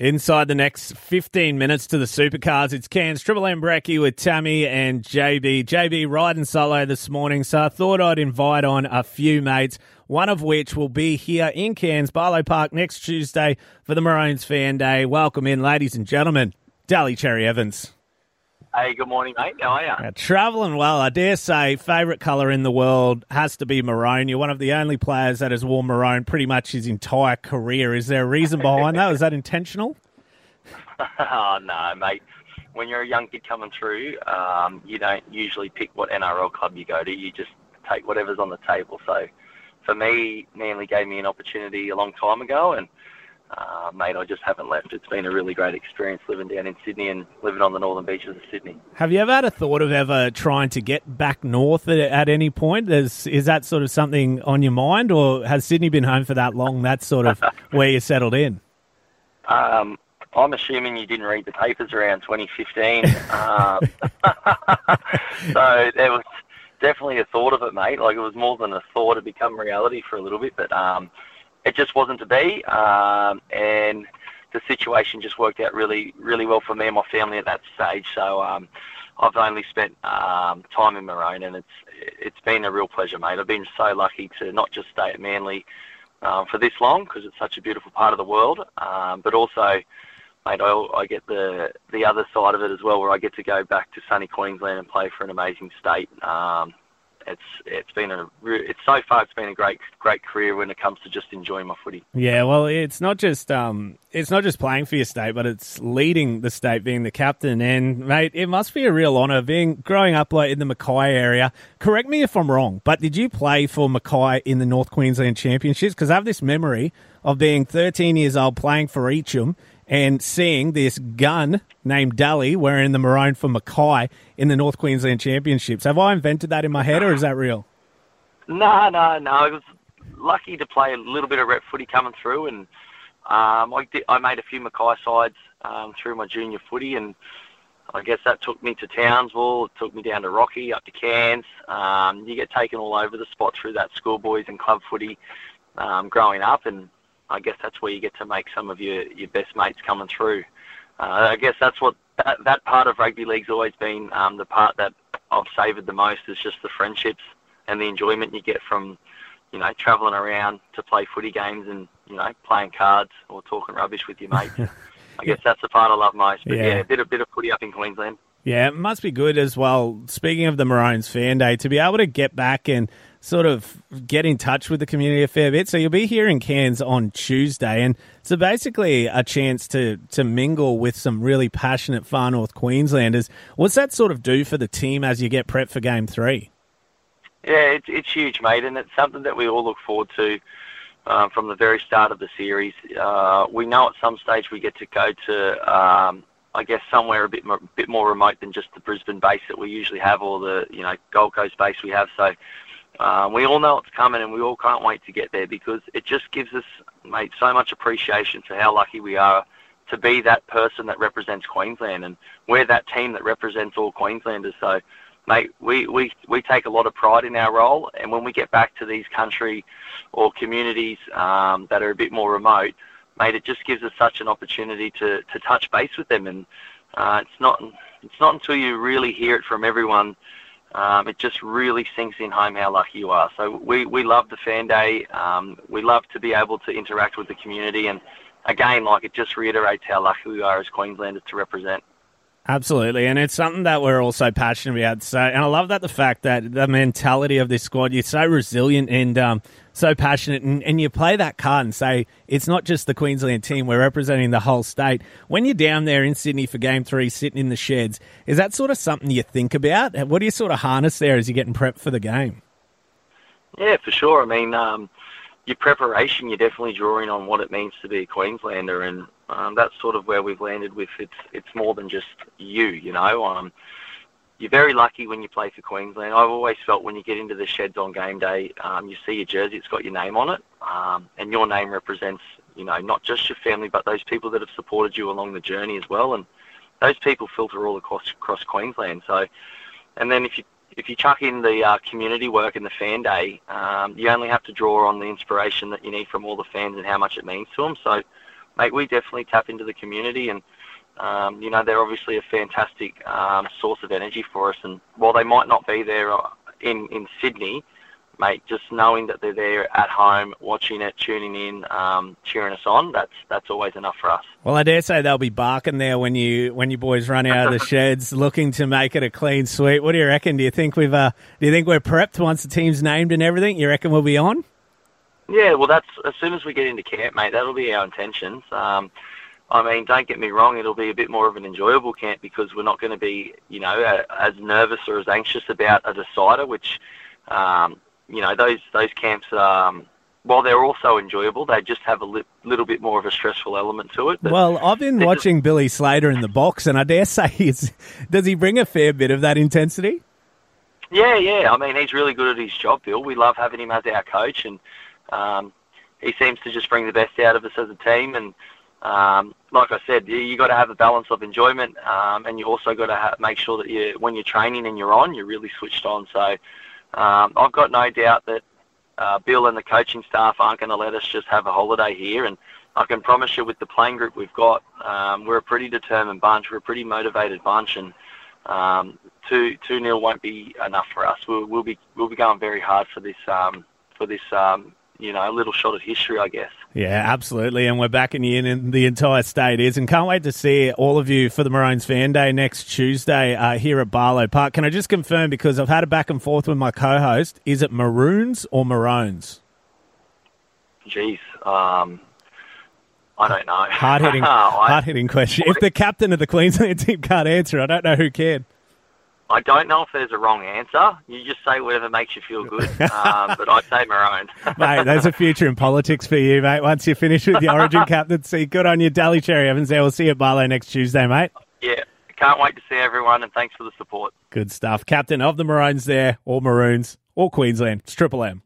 Inside the next 15 minutes to the supercars, it's Cairns Triple M Brekkie with Tammy and JB. JB riding solo this morning, so I thought I'd invite on a few mates, one of which will be here in Cairns, Barlow Park next Tuesday for the Maroons Fan Day. Welcome in, ladies and gentlemen, Daly Cherry Evans. Hey, good morning, mate. How are you? Travelling well, I dare say. Favourite colour in the world has to be maroon. You're one of the only players that has worn maroon pretty much his entire career. Is there a reason behind that? Was that intentional? oh no, mate. When you're a young kid coming through, um, you don't usually pick what NRL club you go to. You just take whatever's on the table. So, for me, Manly gave me an opportunity a long time ago, and uh, mate, I just haven't left. It's been a really great experience living down in Sydney and living on the northern beaches of Sydney. Have you ever had a thought of ever trying to get back north at, at any point? Is, is that sort of something on your mind, or has Sydney been home for that long? That's sort of where you settled in. Um, I'm assuming you didn't read the papers around 2015. um, so there was definitely a thought of it, mate. Like it was more than a thought; it become reality for a little bit, but. Um, it just wasn't to be, um, and the situation just worked out really, really well for me and my family at that stage. So um, I've only spent um, time in Maroon, and it's it's been a real pleasure, mate. I've been so lucky to not just stay at Manly um, for this long because it's such a beautiful part of the world, um, but also, mate, I, I get the the other side of it as well, where I get to go back to sunny Queensland and play for an amazing state. Um, it's it's been a it's so far it's been a great great career when it comes to just enjoying my footy. Yeah, well, it's not just um, it's not just playing for your state, but it's leading the state, being the captain. And mate, it must be a real honour being growing up like in the Mackay area. Correct me if I'm wrong, but did you play for Mackay in the North Queensland Championships? Because I have this memory of being 13 years old playing for Eacham and seeing this gun named Daly wearing the maroon for Mackay in the North Queensland Championships. Have I invented that in my head, or is that real? No, no, no. I was lucky to play a little bit of rep footy coming through, and um, I, did, I made a few Mackay sides um, through my junior footy, and I guess that took me to Townsville, it took me down to Rocky, up to Cairns. Um, you get taken all over the spot through that schoolboys and club footy um, growing up, and I guess that's where you get to make some of your, your best mates coming through. Uh, I guess that's what that, that part of rugby league's always been um, the part that I've savoured the most is just the friendships and the enjoyment you get from, you know, travelling around to play footy games and you know playing cards or talking rubbish with your mates. I guess that's the part I love most. But yeah, yeah a bit a bit of footy up in Queensland. Yeah, it must be good as well. Speaking of the Maroons fan day, to be able to get back and sort of get in touch with the community a fair bit. So you'll be here in Cairns on Tuesday, and so basically a chance to to mingle with some really passionate far north Queenslanders. What's that sort of do for the team as you get prep for Game Three? Yeah, it's it's huge, mate, and it's something that we all look forward to. Uh, from the very start of the series, uh, we know at some stage we get to go to um, I guess somewhere a bit more, bit more remote than just the Brisbane base that we usually have, or the you know Gold Coast base we have. So um, we all know it's coming, and we all can't wait to get there because it just gives us, mate, so much appreciation for how lucky we are to be that person that represents Queensland, and we're that team that represents all Queenslanders. So, mate, we, we, we take a lot of pride in our role, and when we get back to these country or communities um, that are a bit more remote, mate, it just gives us such an opportunity to, to touch base with them, and uh, it's not it's not until you really hear it from everyone um, it just really sinks in home how lucky you are. So we, we love the fan day. Um, we love to be able to interact with the community. And again, like it just reiterates how lucky we are as Queenslanders to represent. Absolutely, and it's something that we're also passionate about. So, and I love that the fact that the mentality of this squad, you're so resilient and um, so passionate, and, and, you play that card and say it's not just the Queensland team; we're representing the whole state. When you're down there in Sydney for Game Three, sitting in the sheds, is that sort of something you think about? What do you sort of harness there as you're getting prepped for the game? Yeah, for sure. I mean, um, your preparation, you're definitely drawing on what it means to be a Queenslander, and um, that's sort of where we've landed with it's it's more than just you, you know. Um, you're very lucky when you play for Queensland. I've always felt when you get into the sheds on game day, um, you see your jersey, it's got your name on it, um, and your name represents, you know, not just your family, but those people that have supported you along the journey as well. And those people filter all across across Queensland. So, and then if you if you chuck in the uh, community work and the fan day, um, you only have to draw on the inspiration that you need from all the fans and how much it means to them. So mate, we definitely tap into the community and. Um, you know, they're obviously a fantastic um, source of energy for us. And while they might not be there uh, in, in Sydney, mate, just knowing that they're there at home, watching it, tuning in, um, cheering us on, that's that's always enough for us. Well, I dare say they'll be barking there when you when you boys run out of the sheds, looking to make it a clean sweep. What do you reckon? Do you think we've uh, do you think we're prepped once the team's named and everything? You reckon we'll be on? Yeah, well, that's as soon as we get into camp, mate. That'll be our intentions. Um, I mean, don't get me wrong, it'll be a bit more of an enjoyable camp because we're not going to be, you know, as nervous or as anxious about a decider, which um, you know, those those camps, um, while they're also enjoyable, they just have a li- little bit more of a stressful element to it. Well, I've been watching just... Billy Slater in the box, and I dare say, he's, does he bring a fair bit of that intensity? Yeah, yeah. I mean, he's really good at his job, Bill. We love having him as our coach, and um, he seems to just bring the best out of us as a team. And um, like I said, you, got to have a balance of enjoyment, um, and you also got to ha- make sure that you, when you're training and you're on, you're really switched on. So um, I've got no doubt that uh, Bill and the coaching staff aren't going to let us just have a holiday here. And I can promise you, with the playing group we've got, um, we're a pretty determined bunch. We're a pretty motivated bunch, and um, two two nil won't be enough for us. We'll, we'll be we'll be going very hard for this um, for this um, you know, a little shot at history, I guess. Yeah, absolutely. And we're backing you in, and the entire state is. And can't wait to see all of you for the Maroons Fan Day next Tuesday uh, here at Barlow Park. Can I just confirm, because I've had a back and forth with my co host, is it Maroons or Maroons? Jeez. Um, I don't know. Hard hitting, hard hitting question. If the captain of the Queensland team can't answer, I don't know who can. I don't know if there's a wrong answer. You just say whatever makes you feel good. um, but I say Maroon. mate, there's a future in politics for you, mate. Once you finish with the Origin captaincy, good on you, Daly Cherry Evans. There, we'll see you at Barlow next Tuesday, mate. Yeah, can't wait to see everyone, and thanks for the support. Good stuff, captain of the Maroons. There, all Maroons, all Queensland. It's Triple M.